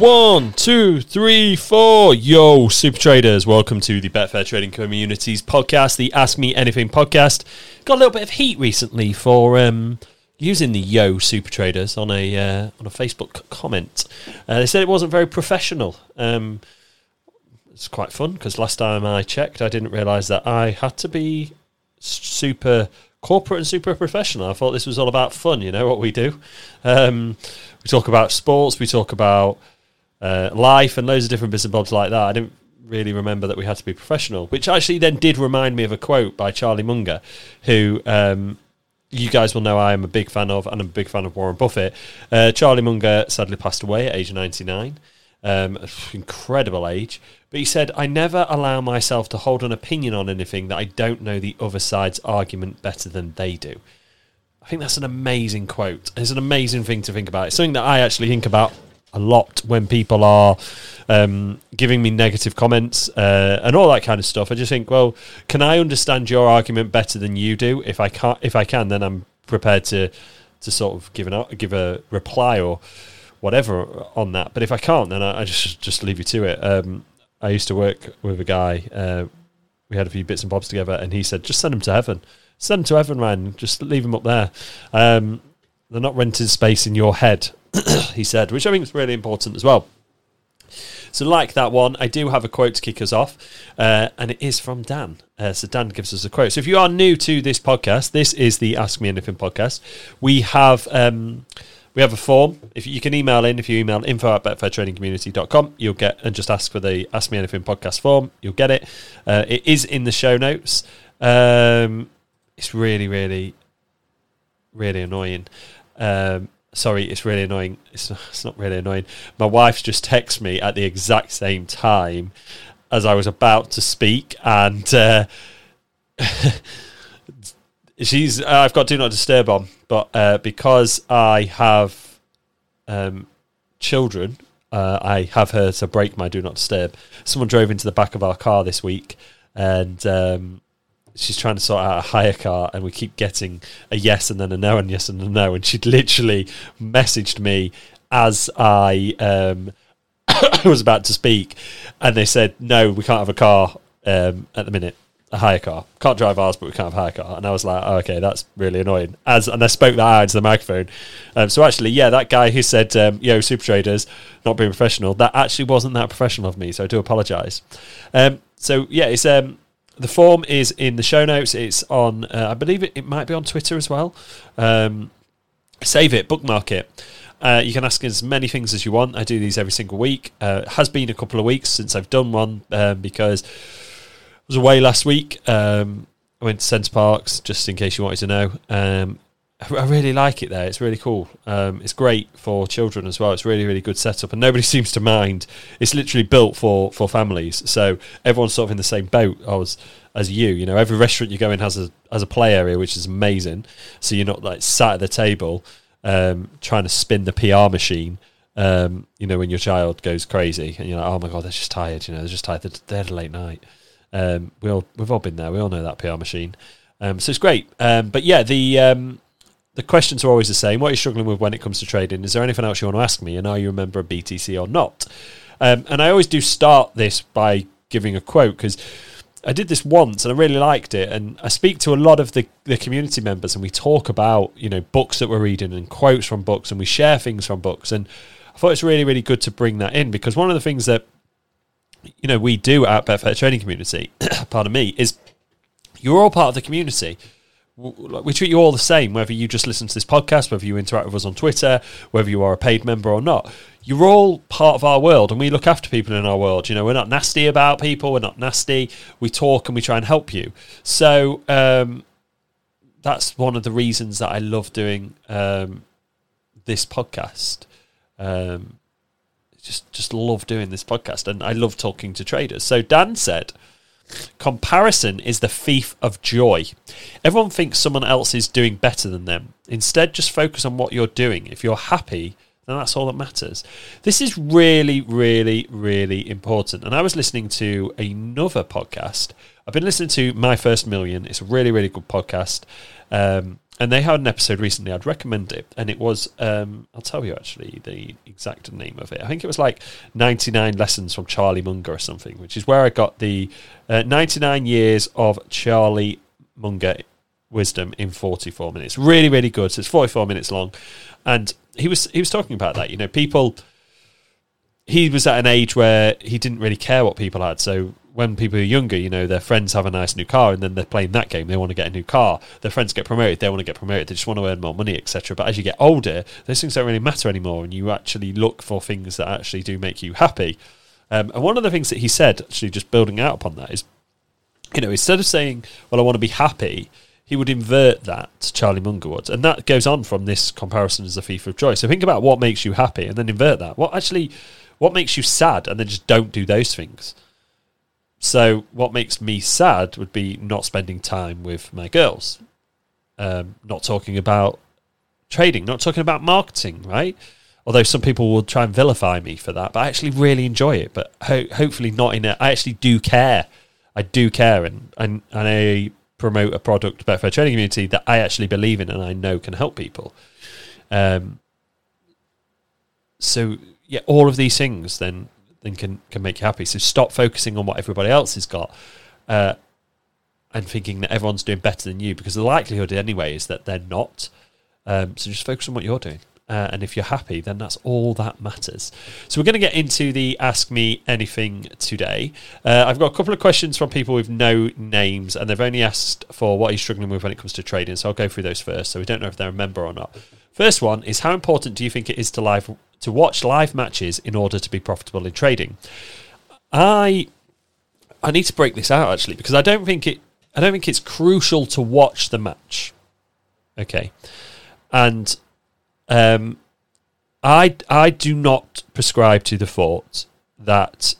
One, two, three, four. Yo, super traders. Welcome to the Betfair Trading Communities podcast, the Ask Me Anything podcast. Got a little bit of heat recently for um, using the Yo super traders on a uh, on a Facebook comment. Uh, they said it wasn't very professional. Um, it's quite fun because last time I checked, I didn't realise that I had to be super corporate and super professional. I thought this was all about fun, you know, what we do. Um, we talk about sports, we talk about uh, life, and loads of different bits and bobs like that. I didn't really remember that we had to be professional, which actually then did remind me of a quote by Charlie Munger, who. Um, you guys will know I am a big fan of, and I'm a big fan of Warren Buffett. Uh, Charlie Munger sadly passed away at age 99. Um, incredible age. But he said, I never allow myself to hold an opinion on anything that I don't know the other side's argument better than they do. I think that's an amazing quote. It's an amazing thing to think about. It's something that I actually think about a lot when people are um, giving me negative comments uh, and all that kind of stuff. I just think, well, can I understand your argument better than you do? If I can't, if I can, then I'm prepared to to sort of give an give a reply or whatever on that. But if I can't, then I, I just just leave you to it. Um, I used to work with a guy. Uh, we had a few bits and bobs together, and he said, "Just send him to heaven. Send him to heaven, man. Just leave him up there. Um, they're not renting space in your head." he said, which I think is really important as well. So, like that one, I do have a quote to kick us off, uh, and it is from Dan. Uh, so, Dan gives us a quote. So, if you are new to this podcast, this is the Ask Me Anything podcast. We have. Um, we have a form. If you can email in, if you email info at betfairtradingcommunity.com, you'll get and just ask for the Ask Me Anything podcast form. You'll get it. Uh, it is in the show notes. Um, it's really, really, really annoying. Um, sorry, it's really annoying. It's, it's not really annoying. My wife's just texted me at the exact same time as I was about to speak, and uh, she's. I've got do not disturb on, but uh, because I have um, children, uh, I have her to break my do not disturb. Someone drove into the back of our car this week, and um, she's trying to sort out a hire car and we keep getting a yes and then a no and yes and a no. And she'd literally messaged me as I um, was about to speak. And they said no we can't have a car um, at the minute. A hire car. Can't drive ours but we can't have a hire car. And I was like oh, okay that's really annoying. As and I spoke that out into the microphone. Um, so actually yeah that guy who said um, yo super traders not being professional that actually wasn't that professional of me so I do apologise um, so yeah it's um the form is in the show notes. It's on, uh, I believe it, it might be on Twitter as well. Um, save it, bookmark it. Uh, you can ask as many things as you want. I do these every single week. Uh, has been a couple of weeks since I've done one um, because I was away last week. Um, I went to Center Parcs, just in case you wanted to know. Um, I really like it there. It's really cool. Um, it's great for children as well. It's really, really good setup, and nobody seems to mind. It's literally built for for families, so everyone's sort of in the same boat as as you. You know, every restaurant you go in has a has a play area, which is amazing. So you're not like sat at the table um, trying to spin the PR machine. Um, you know, when your child goes crazy and you're like, oh my god, they're just tired. You know, they're just tired. They had a late night. Um, we all we've all been there. We all know that PR machine. Um, so it's great. Um, but yeah, the the questions are always the same. What are you struggling with when it comes to trading? Is there anything else you want to ask me? And are you a member of BTC or not? Um, and I always do start this by giving a quote because I did this once and I really liked it. And I speak to a lot of the, the community members and we talk about, you know, books that we're reading and quotes from books and we share things from books. And I thought it's really, really good to bring that in because one of the things that, you know, we do at Betfair Trading Community, pardon me, is you're all part of the community we treat you all the same, whether you just listen to this podcast, whether you interact with us on Twitter, whether you are a paid member or not. You're all part of our world, and we look after people in our world. You know, we're not nasty about people. We're not nasty. We talk and we try and help you. So um, that's one of the reasons that I love doing um, this podcast. Um, just, just love doing this podcast, and I love talking to traders. So Dan said Comparison is the thief of joy. Everyone thinks someone else is doing better than them. Instead, just focus on what you're doing. If you're happy, then that's all that matters. This is really, really, really important. And I was listening to another podcast. I've been listening to My First Million. It's a really, really good podcast. Um, and they had an episode recently. I'd recommend it, and it was um, I'll tell you actually the exact name of it. I think it was like ninety nine lessons from Charlie Munger or something, which is where I got the uh, ninety nine years of Charlie Munger wisdom in forty four minutes. Really, really good. So it's forty four minutes long, and he was he was talking about that. You know, people. He was at an age where he didn't really care what people had. So when people are younger, you know, their friends have a nice new car and then they're playing that game. They want to get a new car. Their friends get promoted. They want to get promoted. They just want to earn more money, etc. But as you get older, those things don't really matter anymore. And you actually look for things that actually do make you happy. Um, and one of the things that he said, actually, just building out upon that, is, you know, instead of saying, well, I want to be happy, he would invert that, to Charlie Munger would. And that goes on from this comparison as a thief of joy. So think about what makes you happy and then invert that. What actually, what makes you sad and then just don't do those things. So what makes me sad would be not spending time with my girls, um, not talking about trading, not talking about marketing, right? Although some people will try and vilify me for that, but I actually really enjoy it. But ho- hopefully not in a. I actually do care. I do care, and and, and I promote a product, Betfair Trading Community, that I actually believe in and I know can help people. Um. So yeah, all of these things then then can can make you happy. So stop focusing on what everybody else has got, uh, and thinking that everyone's doing better than you, because the likelihood anyway is that they're not. Um, so just focus on what you're doing. Uh, and if you're happy, then that's all that matters. So we're going to get into the Ask Me Anything today. Uh, I've got a couple of questions from people with no names, and they've only asked for what he's struggling with when it comes to trading. So I'll go through those first. So we don't know if they're a member or not. First one is how important do you think it is to live to watch live matches in order to be profitable in trading? I I need to break this out actually because I don't think it I don't think it's crucial to watch the match. Okay. And um I I do not prescribe to the thought that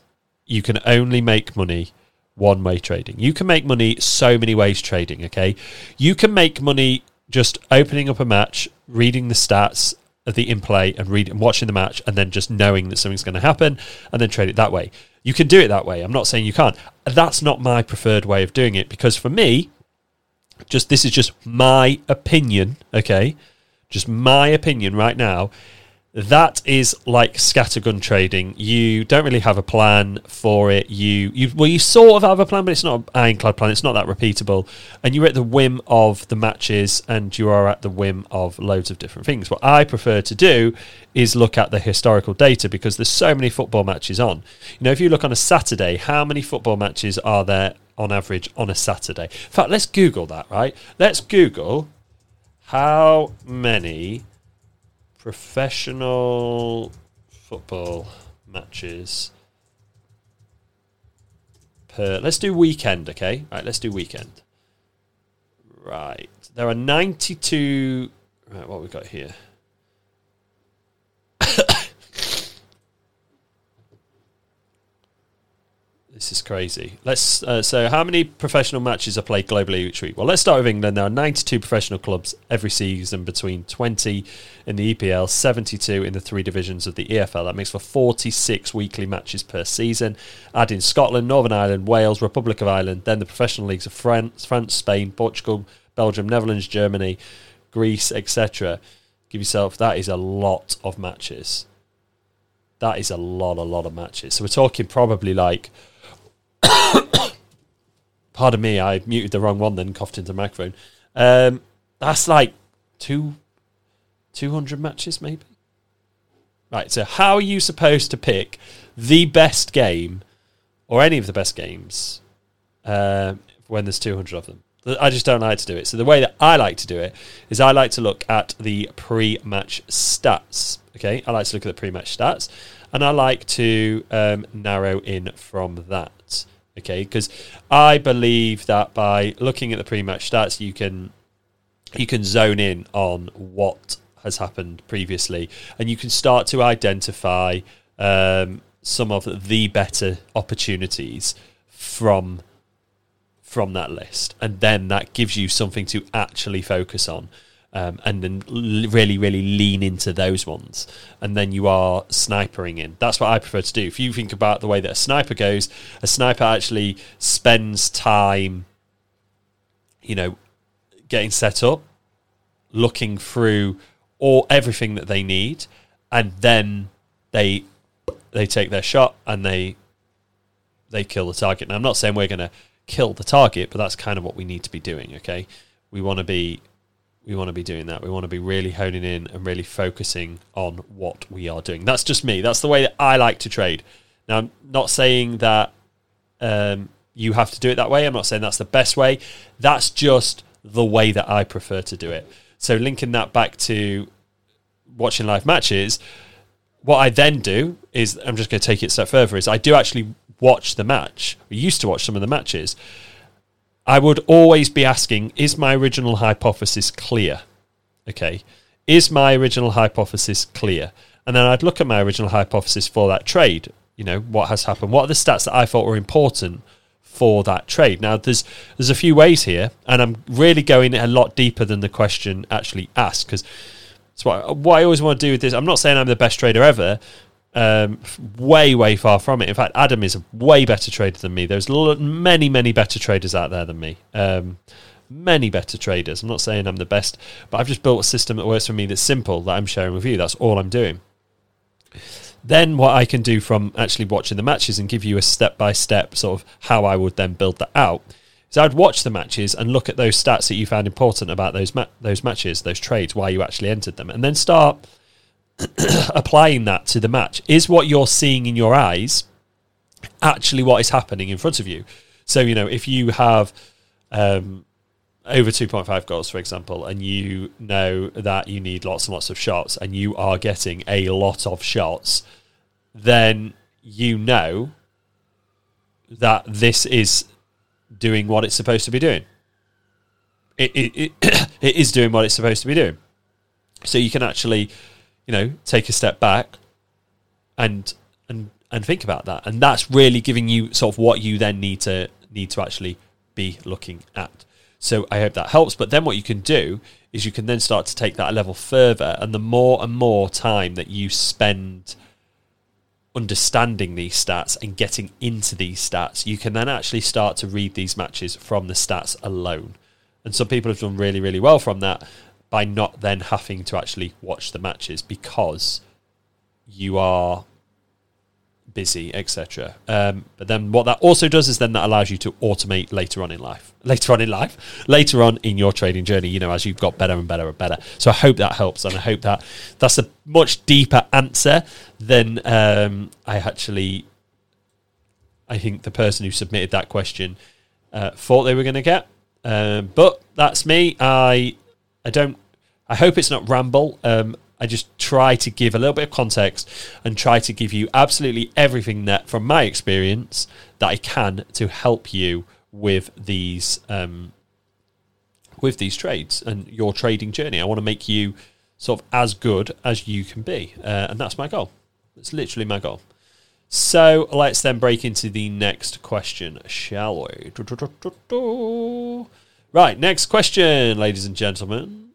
you can only make money one way trading. You can make money so many ways trading, okay? You can make money just opening up a match, reading the stats of the in play and reading and watching the match and then just knowing that something's going to happen and then trade it that way. You can do it that way. I'm not saying you can't. That's not my preferred way of doing it because for me, just this is just my opinion, okay? Just my opinion right now that is like scattergun trading. You don't really have a plan for it. You, you well, you sort of have a plan, but it's not an ironclad plan. It's not that repeatable, and you're at the whim of the matches, and you are at the whim of loads of different things. What I prefer to do is look at the historical data because there's so many football matches on. You know, if you look on a Saturday, how many football matches are there on average on a Saturday? In fact, let's Google that. Right? Let's Google how many professional football matches per. Let's do weekend, okay? Right, let's do weekend. Right, there are ninety-two. Right, what we got here? This is crazy. Let's. Uh, so, how many professional matches are played globally each week? Well, let's start with England. There are 92 professional clubs every season, between 20 in the EPL, 72 in the three divisions of the EFL. That makes for 46 weekly matches per season. Add in Scotland, Northern Ireland, Wales, Republic of Ireland, then the professional leagues of France, France, Spain, Portugal, Belgium, Netherlands, Germany, Greece, etc. Give yourself that is a lot of matches. That is a lot, a lot of matches. So we're talking probably like Pardon me, I muted the wrong one, then coughed into the microphone. Um, that's like two, 200 matches, maybe. Right, so how are you supposed to pick the best game or any of the best games uh, when there's 200 of them? I just don't like to do it. So the way that I like to do it is I like to look at the pre-match stats. Okay, I like to look at the pre-match stats, and I like to um, narrow in from that. Okay, because I believe that by looking at the pre-match stats, you can you can zone in on what has happened previously, and you can start to identify um, some of the better opportunities from from that list, and then that gives you something to actually focus on um, and then really, really lean into those ones. And then you are snipering in. That's what I prefer to do. If you think about the way that a sniper goes, a sniper actually spends time, you know, getting set up looking through all everything that they need, and then they they take their shot and they they kill the target. Now, I'm not saying we're going to kill the target, but that's kind of what we need to be doing. Okay, we want to be we want to be doing that. We want to be really honing in and really focusing on what we are doing. That's just me. That's the way that I like to trade. Now, I'm not saying that um, you have to do it that way. I'm not saying that's the best way. That's just the way that I prefer to do it. So, linking that back to watching live matches, what I then do is I'm just going to take it a step further. Is I do actually watch the match. We used to watch some of the matches. I would always be asking, is my original hypothesis clear? Okay. Is my original hypothesis clear? And then I'd look at my original hypothesis for that trade. You know, what has happened? What are the stats that I thought were important for that trade? Now, there's there's a few ways here, and I'm really going a lot deeper than the question actually asked because what, what I always want to do with this. I'm not saying I'm the best trader ever, um, way, way far from it. In fact, Adam is a way better trader than me. There's many, many better traders out there than me. Um, many better traders. I'm not saying I'm the best, but I've just built a system that works for me that's simple that I'm sharing with you. That's all I'm doing. Then, what I can do from actually watching the matches and give you a step by step sort of how I would then build that out is I'd watch the matches and look at those stats that you found important about those ma- those matches, those trades, why you actually entered them, and then start applying that to the match. Is what you're seeing in your eyes actually what is happening in front of you? So, you know, if you have um, over 2.5 goals, for example, and you know that you need lots and lots of shots and you are getting a lot of shots, then you know that this is doing what it's supposed to be doing. It, it, it, it is doing what it's supposed to be doing. So you can actually you know, take a step back and and and think about that. And that's really giving you sort of what you then need to need to actually be looking at. So I hope that helps. But then what you can do is you can then start to take that a level further. And the more and more time that you spend understanding these stats and getting into these stats, you can then actually start to read these matches from the stats alone. And some people have done really, really well from that by not then having to actually watch the matches because you are busy, etc. Um, but then what that also does is then that allows you to automate later on in life, later on in life, later on in your trading journey. You know, as you've got better and better and better. So I hope that helps, and I hope that that's a much deeper answer than um, I actually. I think the person who submitted that question uh, thought they were going to get. Um, but that's me. I I don't. I hope it's not ramble. Um, I just try to give a little bit of context and try to give you absolutely everything that, from my experience, that I can to help you with these um, with these trades and your trading journey. I want to make you sort of as good as you can be, uh, and that's my goal. That's literally my goal. So let's then break into the next question, shall we? Right, next question, ladies and gentlemen.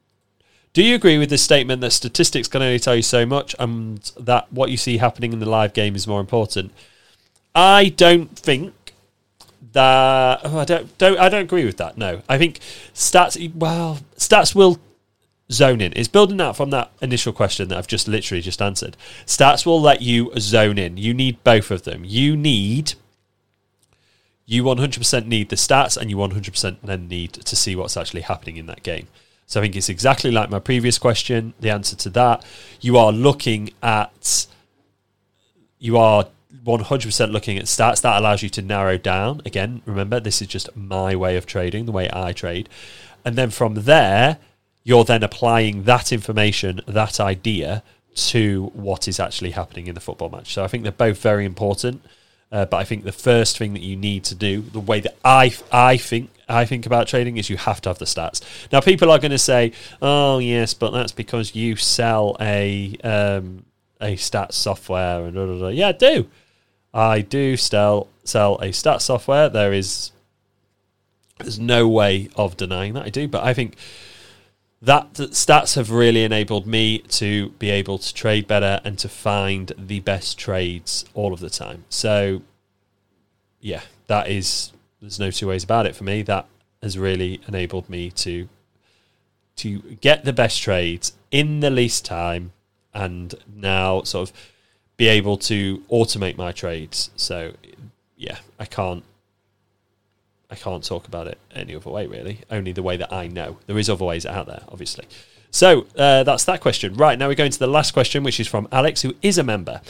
Do you agree with this statement that statistics can only tell you so much and that what you see happening in the live game is more important? I don't think that oh, I don't don't I don't agree with that. No. I think stats well, stats will zone in. It's building that from that initial question that I've just literally just answered. Stats will let you zone in. You need both of them. You need you 100% need the stats and you 100% then need to see what's actually happening in that game. So I think it's exactly like my previous question. The answer to that, you are looking at, you are 100% looking at stats. That allows you to narrow down. Again, remember, this is just my way of trading, the way I trade. And then from there, you're then applying that information, that idea to what is actually happening in the football match. So I think they're both very important. Uh, but I think the first thing that you need to do, the way that I I think I think about trading is you have to have the stats. Now, people are going to say, "Oh, yes, but that's because you sell a um, a stats software." And blah, blah, blah. yeah, I do. I do sell sell a stats software. There is there's no way of denying that I do, but I think that stats have really enabled me to be able to trade better and to find the best trades all of the time. So, yeah, that is there's no two ways about it for me. That has really enabled me to to get the best trades in the least time and now sort of be able to automate my trades. So yeah, I can't I can't talk about it any other way really. Only the way that I know. There is other ways out there, obviously. So uh, that's that question. Right now we're going to the last question, which is from Alex, who is a member.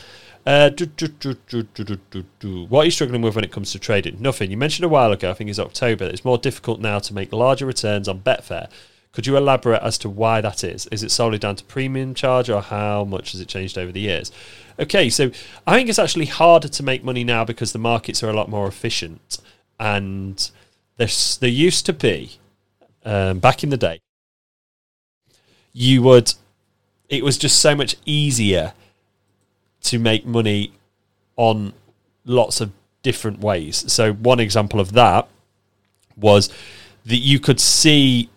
Uh, do, do, do, what are you struggling with when it comes to trading? Nothing. You mentioned a while ago, I think it's October, it's more difficult now to make larger returns on Betfair. Could you elaborate as to why that is? Is it solely down to premium charge or how much has it changed over the years? Okay, so I think it's actually harder to make money now because the markets are a lot more efficient. And there's, there used to be, um, back in the day, you would, it was just so much easier to make money on lots of different ways. So, one example of that was that you could see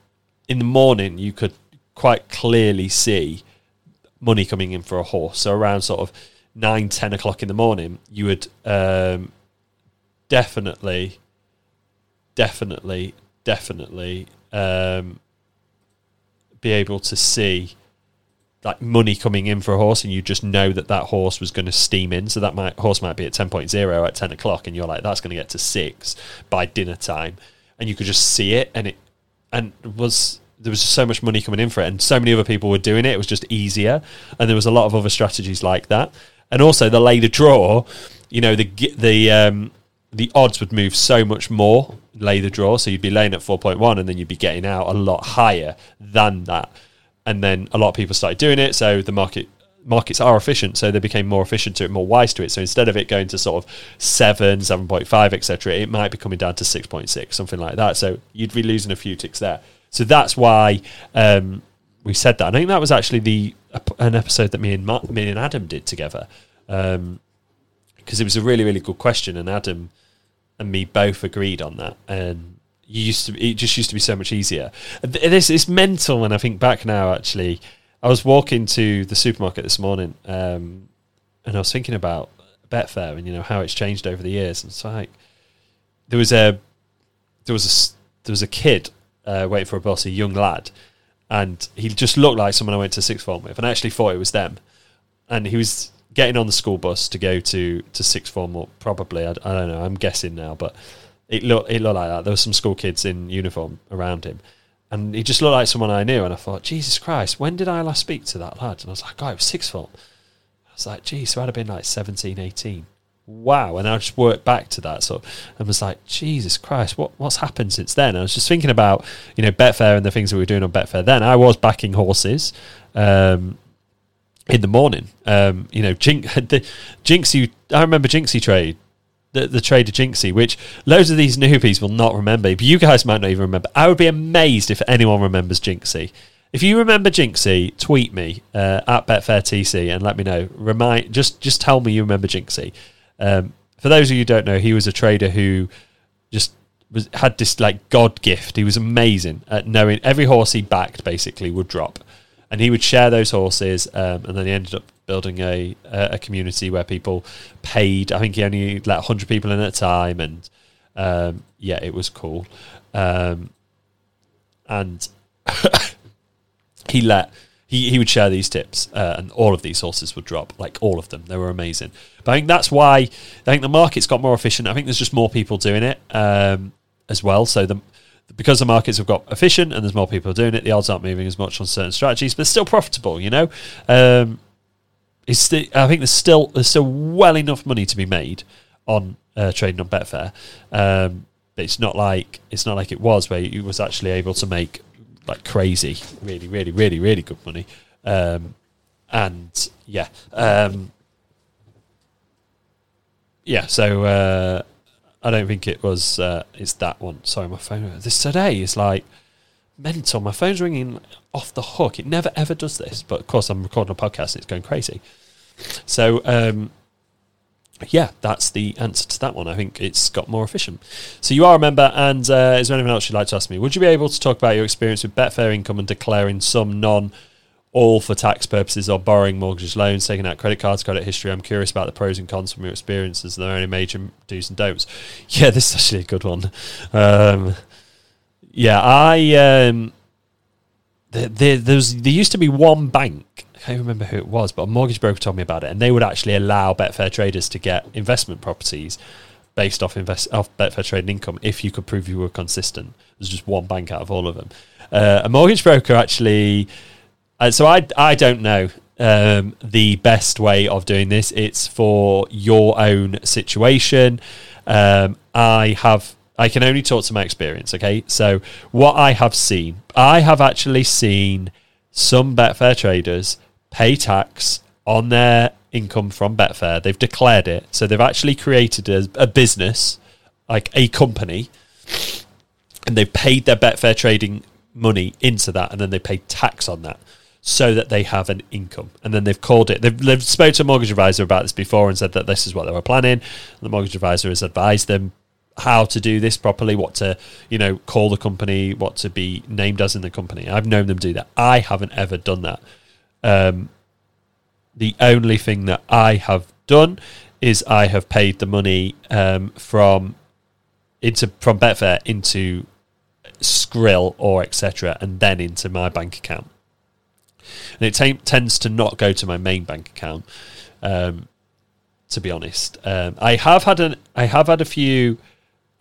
in the morning, you could quite clearly see money coming in for a horse. So, around sort of nine, 10 o'clock in the morning, you would um, definitely, definitely, definitely um, be able to see like money coming in for a horse and you just know that that horse was going to steam in. So that might, horse might be at 10.0 at 10 o'clock and you're like that's going to get to 6 by dinner time. And you could just see it and it and was there was so much money coming in for it and so many other people were doing it it was just easier. And there was a lot of other strategies like that. And also the lay the draw you know the the um the odds would move so much more lay the draw so you'd be laying at 4.1 and then you'd be getting out a lot higher than that and then a lot of people started doing it. So the market markets are efficient, so they became more efficient to it, more wise to it. So instead of it going to sort of seven, seven point five, etc., it might be coming down to six point six, something like that. So you'd be losing a few ticks there. So that's why um, we said that. I think that was actually the an episode that me and me and Adam did together because it was a really really good question, and Adam and me both agreed on that. And you used to it just used to be so much easier. This it's mental when I think back now. Actually, I was walking to the supermarket this morning, um, and I was thinking about Betfair and you know how it's changed over the years. And it's like there was a there was a there was a kid uh, waiting for a bus, a young lad, and he just looked like someone I went to sixth form with, and I actually thought it was them. And he was getting on the school bus to go to to sixth form, or probably I, I don't know. I'm guessing now, but it looked it looked like that. There were some school kids in uniform around him, and he just looked like someone I knew. And I thought, Jesus Christ, when did I last speak to that lad? And I was like, God, it was sixth form. I was like, geez, so I'd have been like 17, 18. Wow. And I just worked back to that So and was like, Jesus Christ, what what's happened since then? And I was just thinking about, you know, Betfair and the things that we were doing on Betfair then. I was backing horses. Um, in the morning, um, you know, the Jinxie. I remember Jinxie trade the, the of Jinxie, which loads of these newbies will not remember, but you guys might not even remember. I would be amazed if anyone remembers Jinxie. If you remember Jinxie, tweet me uh, at BetfairTC and let me know. Remind just just tell me you remember Jinxie. Um, for those of you who don't know, he was a trader who just was had this like god gift. He was amazing at knowing every horse he backed basically would drop, and he would share those horses, um, and then he ended up building a a community where people paid. I think he only let hundred people in at a time, and um, yeah, it was cool. Um, and he let he, he would share these tips, uh, and all of these horses would drop, like all of them. They were amazing. But I think that's why I think the market's got more efficient. I think there's just more people doing it um, as well. So the because the markets have got efficient and there's more people doing it, the odds aren't moving as much on certain strategies, but still profitable. You know, um, it's I think there's still there's still well enough money to be made on uh, trading on Betfair. Um, it's not like it's not like it was where you was actually able to make like crazy, really, really, really, really good money. Um, and yeah, um, yeah. So uh, I don't think it was. Uh, it's that one. Sorry, my phone. This today is like mental. My phone's ringing off the hook. It never ever does this, but of course I'm recording a podcast and it's going crazy. So um, yeah, that's the answer to that one. I think it's got more efficient. So you are a member, and uh, is there anything else you'd like to ask me? Would you be able to talk about your experience with Betfair income and declaring some non all for tax purposes or borrowing mortgages, loans, taking out credit cards, credit history? I'm curious about the pros and cons from your experiences. Are there any major do's and don'ts? Yeah, this is actually a good one. Um, yeah, I um, there, there, there, was, there used to be one bank. I can't remember who it was, but a mortgage broker told me about it, and they would actually allow Betfair traders to get investment properties based off invest off Betfair trading income if you could prove you were consistent. There's just one bank out of all of them. Uh, a mortgage broker actually. Uh, so I I don't know um, the best way of doing this. It's for your own situation. Um, I have I can only talk to my experience, okay? So, what I have seen, I have actually seen some Betfair traders pay tax on their income from Betfair. They've declared it. So, they've actually created a, a business, like a company, and they've paid their Betfair trading money into that, and then they pay tax on that so that they have an income. And then they've called it, they've, they've spoke to a mortgage advisor about this before and said that this is what they were planning. The mortgage advisor has advised them how to do this properly, what to, you know, call the company, what to be named as in the company. I've known them do that. I haven't ever done that. Um, the only thing that I have done is I have paid the money um, from into from Betfair into Skrill or etc. and then into my bank account. And it t- tends to not go to my main bank account. Um, to be honest, um, I have had an I have had a few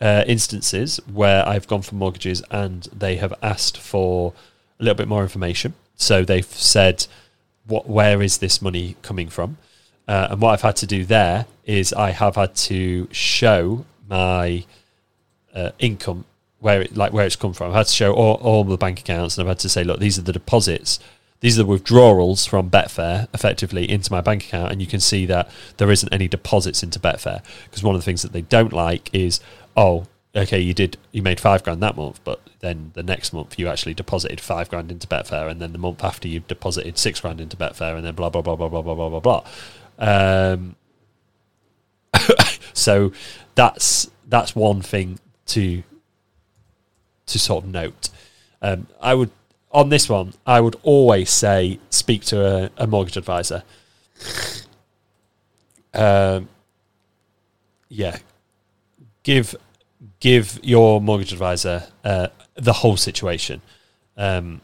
uh, instances where I've gone for mortgages and they have asked for a little bit more information. So they've said, "What? Where is this money coming from?" Uh, and what I've had to do there is I have had to show my uh, income where it, like where it's come from. I've had to show all, all the bank accounts and I've had to say, look, these are the deposits these are the withdrawals from Betfair effectively into my bank account, and you can see that there isn't any deposits into Betfair because one of the things that they don't like is, oh, okay, you did you made five grand that month, but then the next month you actually deposited five grand into Betfair, and then the month after you deposited six grand into Betfair, and then blah blah blah blah blah blah blah blah blah. Um, so that's that's one thing to to sort of note. Um, I would on this one, I would always say speak to a, a mortgage advisor. Um, yeah, give give your mortgage advisor uh, the whole situation. Um,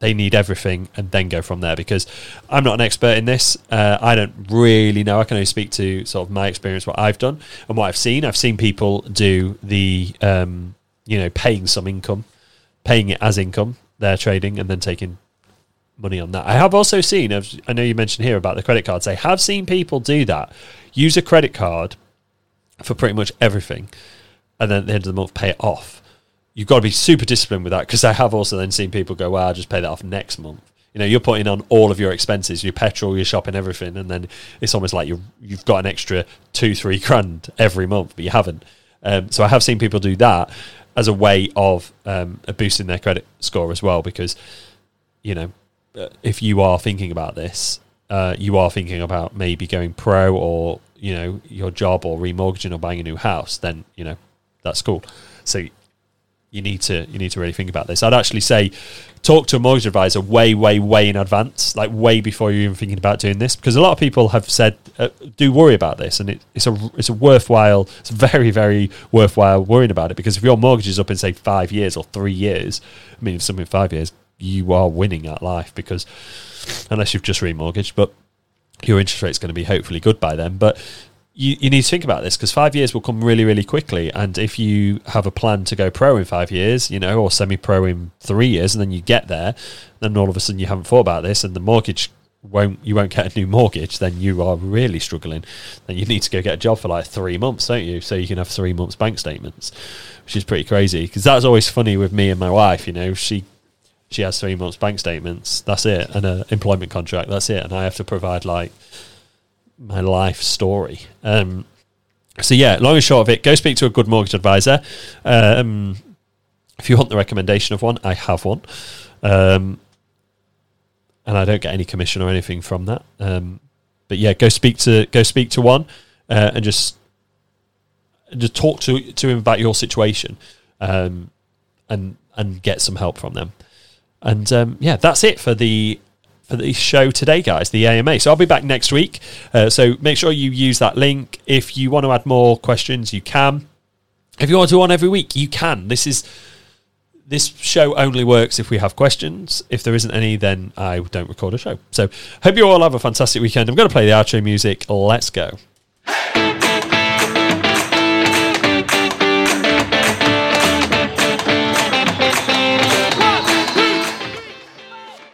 they need everything, and then go from there. Because I'm not an expert in this. Uh, I don't really know. I can only speak to sort of my experience, what I've done, and what I've seen. I've seen people do the um, you know paying some income, paying it as income their trading and then taking money on that. I have also seen, I know you mentioned here about the credit cards, I have seen people do that. Use a credit card for pretty much everything and then at the end of the month pay it off. You've got to be super disciplined with that because I have also then seen people go, well, I'll just pay that off next month. You know, you're putting on all of your expenses, your petrol, your shopping, everything, and then it's almost like you you've got an extra two, three grand every month, but you haven't. Um, so I have seen people do that, as a way of um, boosting their credit score as well. Because you know, uh, if you are thinking about this, uh, you are thinking about maybe going pro or you know your job or remortgaging or buying a new house, then you know that's cool. So you need to you need to really think about this. I'd actually say talk to a mortgage advisor way way way in advance, like way before you're even thinking about doing this, because a lot of people have said uh, do worry about this, and it, it's a it's a worthwhile, it's very very worthwhile worrying about it because if your mortgage is up in say five years or three years, I mean if something five years, you are winning at life because unless you've just remortgaged, but your interest rate is going to be hopefully good by then. But you, you need to think about this because five years will come really, really quickly. And if you have a plan to go pro in five years, you know, or semi pro in three years, and then you get there, then all of a sudden you haven't thought about this and the mortgage won't you won't get a new mortgage, then you are really struggling. Then you need to go get a job for like three months, don't you? So you can have three months bank statements, which is pretty crazy. Because that's always funny with me and my wife. You know, she she has three months bank statements. That's it, and an employment contract. That's it, and I have to provide like my life story. Um, so yeah, long and short of it, go speak to a good mortgage advisor. Um, if you want the recommendation of one, I have one, um, and I don't get any commission or anything from that. Um, but yeah, go speak to go speak to one uh, and just just talk to to him about your situation, um, and and get some help from them. And um, yeah, that's it for the for the show today, guys, the AMA. So I'll be back next week. Uh, so make sure you use that link. If you want to add more questions, you can. If you want to do one every week, you can. This is this show only works if we have questions. If there isn't any, then I don't record a show. So, hope you all have a fantastic weekend. I'm going to play the outro music. Let's go.